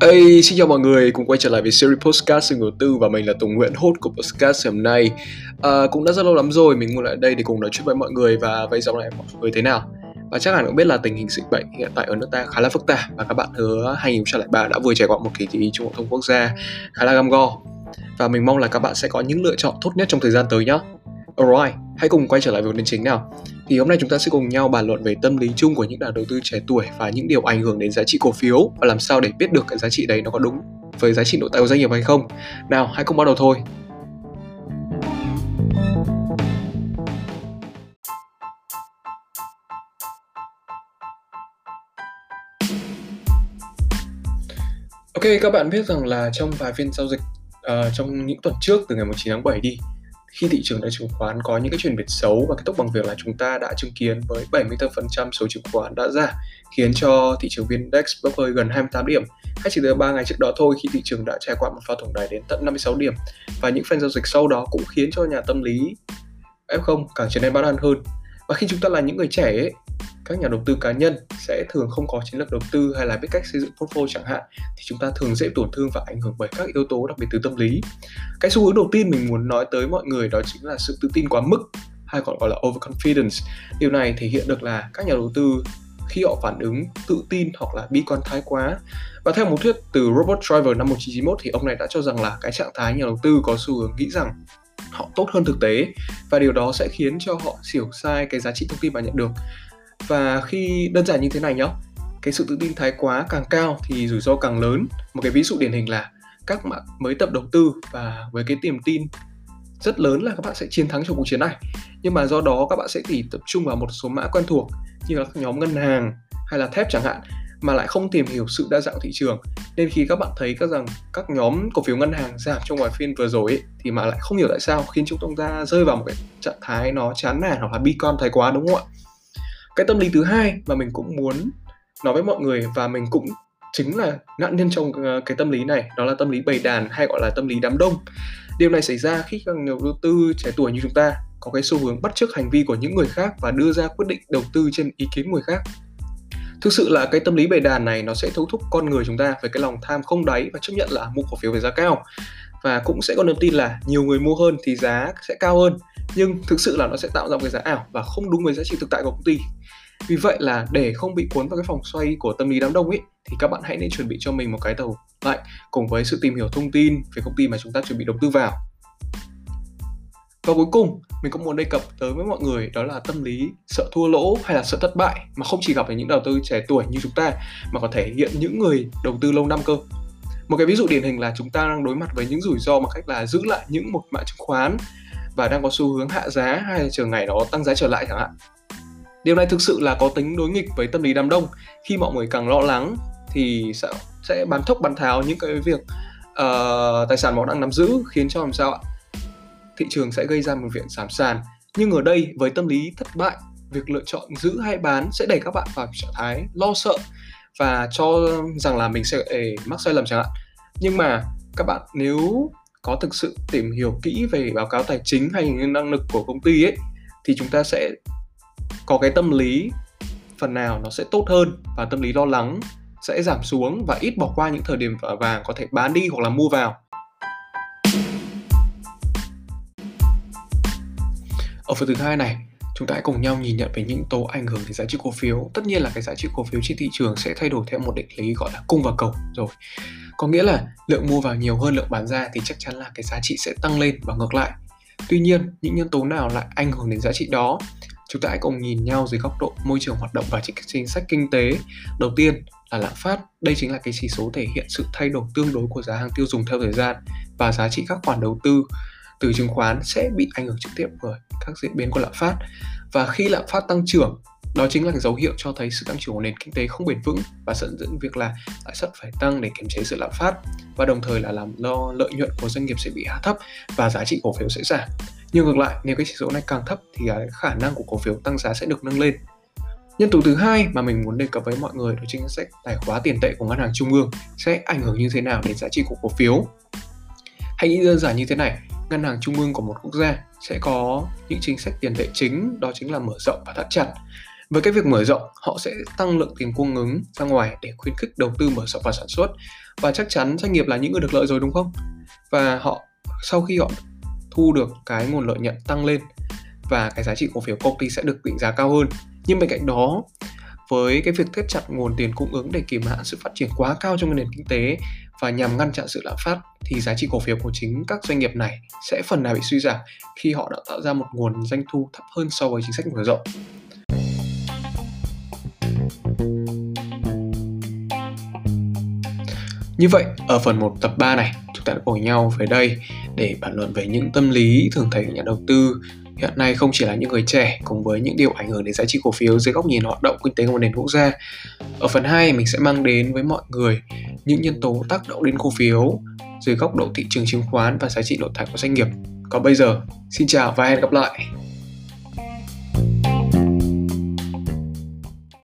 Hey, xin chào mọi người, cùng quay trở lại với series podcast sinh đầu tư và mình là Tùng Nguyễn, host của podcast hôm nay. À, cũng đã rất lâu lắm rồi mình ngồi lại đây để cùng nói chuyện với mọi người và vậy dòng này mọi người thế nào? Và chắc hẳn cũng biết là tình hình dịch bệnh hiện tại ở nước ta khá là phức tạp và các bạn hứa 2003 đã vừa trải qua một kỳ thi trung học thông quốc gia khá là gam go. Và mình mong là các bạn sẽ có những lựa chọn tốt nhất trong thời gian tới nhé. Alright, hãy cùng quay trở lại với vấn đề chính nào. Thì hôm nay chúng ta sẽ cùng nhau bàn luận về tâm lý chung của những nhà đầu tư trẻ tuổi và những điều ảnh hưởng đến giá trị cổ phiếu và làm sao để biết được cái giá trị đấy nó có đúng với giá trị nội tại của doanh nghiệp hay không. Nào, hãy cùng bắt đầu thôi. Ok, các bạn biết rằng là trong vài phiên giao dịch uh, trong những tuần trước từ ngày 19 tháng 7 đi khi thị trường đã chứng khoán có những cái chuyển biến xấu và kết thúc bằng việc là chúng ta đã chứng kiến với 74% số chứng khoán đã giảm khiến cho thị trường VN-Index bốc hơi gần 28 điểm. Hay chỉ từ 3 ngày trước đó thôi khi thị trường đã trải qua một pha thủng đáy đến tận 56 điểm. Và những phiên giao dịch sau đó cũng khiến cho nhà tâm lý F0 càng trở nên bất an hơn. Và khi chúng ta là những người trẻ ấy, các nhà đầu tư cá nhân sẽ thường không có chiến lược đầu tư hay là biết cách xây dựng portfolio chẳng hạn, thì chúng ta thường dễ tổn thương và ảnh hưởng bởi các yếu tố, đặc biệt từ tâm lý. Cái xu hướng đầu tiên mình muốn nói tới mọi người đó chính là sự tự tin quá mức, hay còn gọi là overconfidence. Điều này thể hiện được là các nhà đầu tư khi họ phản ứng tự tin hoặc là bi quan thái quá. Và theo một thuyết từ Robert Driver năm 1991 thì ông này đã cho rằng là cái trạng thái nhà đầu tư có xu hướng nghĩ rằng họ tốt hơn thực tế, và điều đó sẽ khiến cho họ xỉu sai cái giá trị thông tin mà nhận được và khi đơn giản như thế này nhá cái sự tự tin thái quá càng cao thì rủi ro càng lớn. Một cái ví dụ điển hình là các bạn mới tập đầu tư và với cái tiềm tin rất lớn là các bạn sẽ chiến thắng trong cuộc chiến này. Nhưng mà do đó các bạn sẽ chỉ tập trung vào một số mã quen thuộc như là các nhóm ngân hàng hay là thép chẳng hạn mà lại không tìm hiểu sự đa dạng thị trường. Nên khi các bạn thấy các rằng các nhóm cổ phiếu ngân hàng giảm trong ngoài phiên vừa rồi ấy, thì mà lại không hiểu tại sao khiến chúng ta rơi vào một cái trạng thái nó chán nản hoặc là bi con thái quá đúng không ạ? Cái tâm lý thứ hai mà mình cũng muốn nói với mọi người và mình cũng chính là nạn nhân trong ờ, cái tâm lý này, đó là tâm lý bầy đàn hay gọi là tâm lý đám đông. Điều này xảy ra khi các nhà đầu tư trẻ tuổi như chúng ta có cái xu hướng bắt chước hành vi của những người khác và đưa ra quyết định đầu tư trên ý kiến người khác. Thực sự là cái tâm lý bầy đàn này nó sẽ thấu thúc con người chúng ta với cái lòng tham không đáy và chấp nhận là mua cổ phiếu với giá cao và cũng sẽ có niềm tin là nhiều người mua hơn thì giá sẽ cao hơn. Nhưng thực sự là nó sẽ tạo ra một cái giá ảo và không đúng với giá trị thực tại của công ty. Vì vậy là để không bị cuốn vào cái vòng xoay của tâm lý đám đông ấy, thì các bạn hãy nên chuẩn bị cho mình một cái đầu lạnh cùng với sự tìm hiểu thông tin về công ty mà chúng ta chuẩn bị đầu tư vào. Và cuối cùng, mình cũng muốn đề cập tới với mọi người đó là tâm lý sợ thua lỗ hay là sợ thất bại mà không chỉ gặp ở những đầu tư trẻ tuổi như chúng ta mà còn thể hiện những người đầu tư lâu năm cơ một cái ví dụ điển hình là chúng ta đang đối mặt với những rủi ro bằng cách là giữ lại những một mã chứng khoán và đang có xu hướng hạ giá hay là chờ ngày nó tăng giá trở lại chẳng hạn. Điều này thực sự là có tính đối nghịch với tâm lý đám đông. Khi mọi người càng lo lắng thì sẽ sẽ bán thốc bán tháo những cái việc uh, tài sản mà họ đang nắm giữ khiến cho làm sao ạ? Thị trường sẽ gây ra một viện giảm sàn. Nhưng ở đây với tâm lý thất bại việc lựa chọn giữ hay bán sẽ đẩy các bạn vào trạng thái lo sợ và cho rằng là mình sẽ mắc sai lầm chẳng hạn. Nhưng mà các bạn nếu có thực sự tìm hiểu kỹ về báo cáo tài chính hay năng lực của công ty ấy, thì chúng ta sẽ có cái tâm lý phần nào nó sẽ tốt hơn và tâm lý lo lắng sẽ giảm xuống và ít bỏ qua những thời điểm vàng có thể bán đi hoặc là mua vào. Ở phần thứ hai này chúng ta hãy cùng nhau nhìn nhận về những tố ảnh hưởng đến giá trị cổ phiếu. Tất nhiên là cái giá trị cổ phiếu trên thị trường sẽ thay đổi theo một định lý gọi là cung và cầu rồi. Có nghĩa là lượng mua vào nhiều hơn lượng bán ra thì chắc chắn là cái giá trị sẽ tăng lên và ngược lại. Tuy nhiên, những nhân tố nào lại ảnh hưởng đến giá trị đó? Chúng ta hãy cùng nhìn nhau dưới góc độ môi trường hoạt động và chính sách kinh tế. Đầu tiên là lạm phát. Đây chính là cái chỉ số thể hiện sự thay đổi tương đối của giá hàng tiêu dùng theo thời gian và giá trị các khoản đầu tư từ chứng khoán sẽ bị ảnh hưởng trực tiếp bởi các diễn biến của lạm phát. Và khi lạm phát tăng trưởng, đó chính là dấu hiệu cho thấy sự tăng trưởng của nền kinh tế không bền vững và dẫn dẫn việc là lãi suất phải tăng để kiềm chế sự lạm phát và đồng thời là làm lo lợi nhuận của doanh nghiệp sẽ bị hạ thấp và giá trị cổ phiếu sẽ giảm. Nhưng ngược lại, nếu cái chỉ số này càng thấp thì cái khả năng của cổ phiếu tăng giá sẽ được nâng lên. Nhân tố thứ hai mà mình muốn đề cập với mọi người đó chính là sách tài khóa tiền tệ của ngân hàng trung ương sẽ ảnh hưởng như thế nào đến giá trị của cổ phiếu? Hãy nghĩ đơn giản như thế này ngân hàng trung ương của một quốc gia sẽ có những chính sách tiền tệ chính, đó chính là mở rộng và thắt chặt. Với cái việc mở rộng, họ sẽ tăng lượng tiền cung ứng ra ngoài để khuyến khích đầu tư mở rộng và sản xuất. Và chắc chắn doanh nghiệp là những người được lợi rồi, đúng không? Và họ, sau khi họ thu được cái nguồn lợi nhuận tăng lên và cái giá trị cổ phiếu công ty sẽ được định giá cao hơn. Nhưng bên cạnh đó, với cái việc thắt chặt nguồn tiền cung ứng để kìm hãm sự phát triển quá cao trong nền kinh tế và nhằm ngăn chặn sự lạm phát thì giá trị cổ phiếu của chính các doanh nghiệp này sẽ phần nào bị suy giảm khi họ đã tạo ra một nguồn doanh thu thấp hơn so với chính sách mở rộng. Như vậy, ở phần 1 tập 3 này, đã cùng nhau về đây để bàn luận về những tâm lý thường thấy của nhà đầu tư hiện nay không chỉ là những người trẻ cùng với những điều ảnh hưởng đến giá trị cổ phiếu dưới góc nhìn hoạt động kinh tế của một nền quốc gia. Ở phần 2 mình sẽ mang đến với mọi người những nhân tố tác động đến cổ phiếu dưới góc độ thị trường chứng khoán và giá trị nội tại của doanh nghiệp. Còn bây giờ, xin chào và hẹn gặp lại.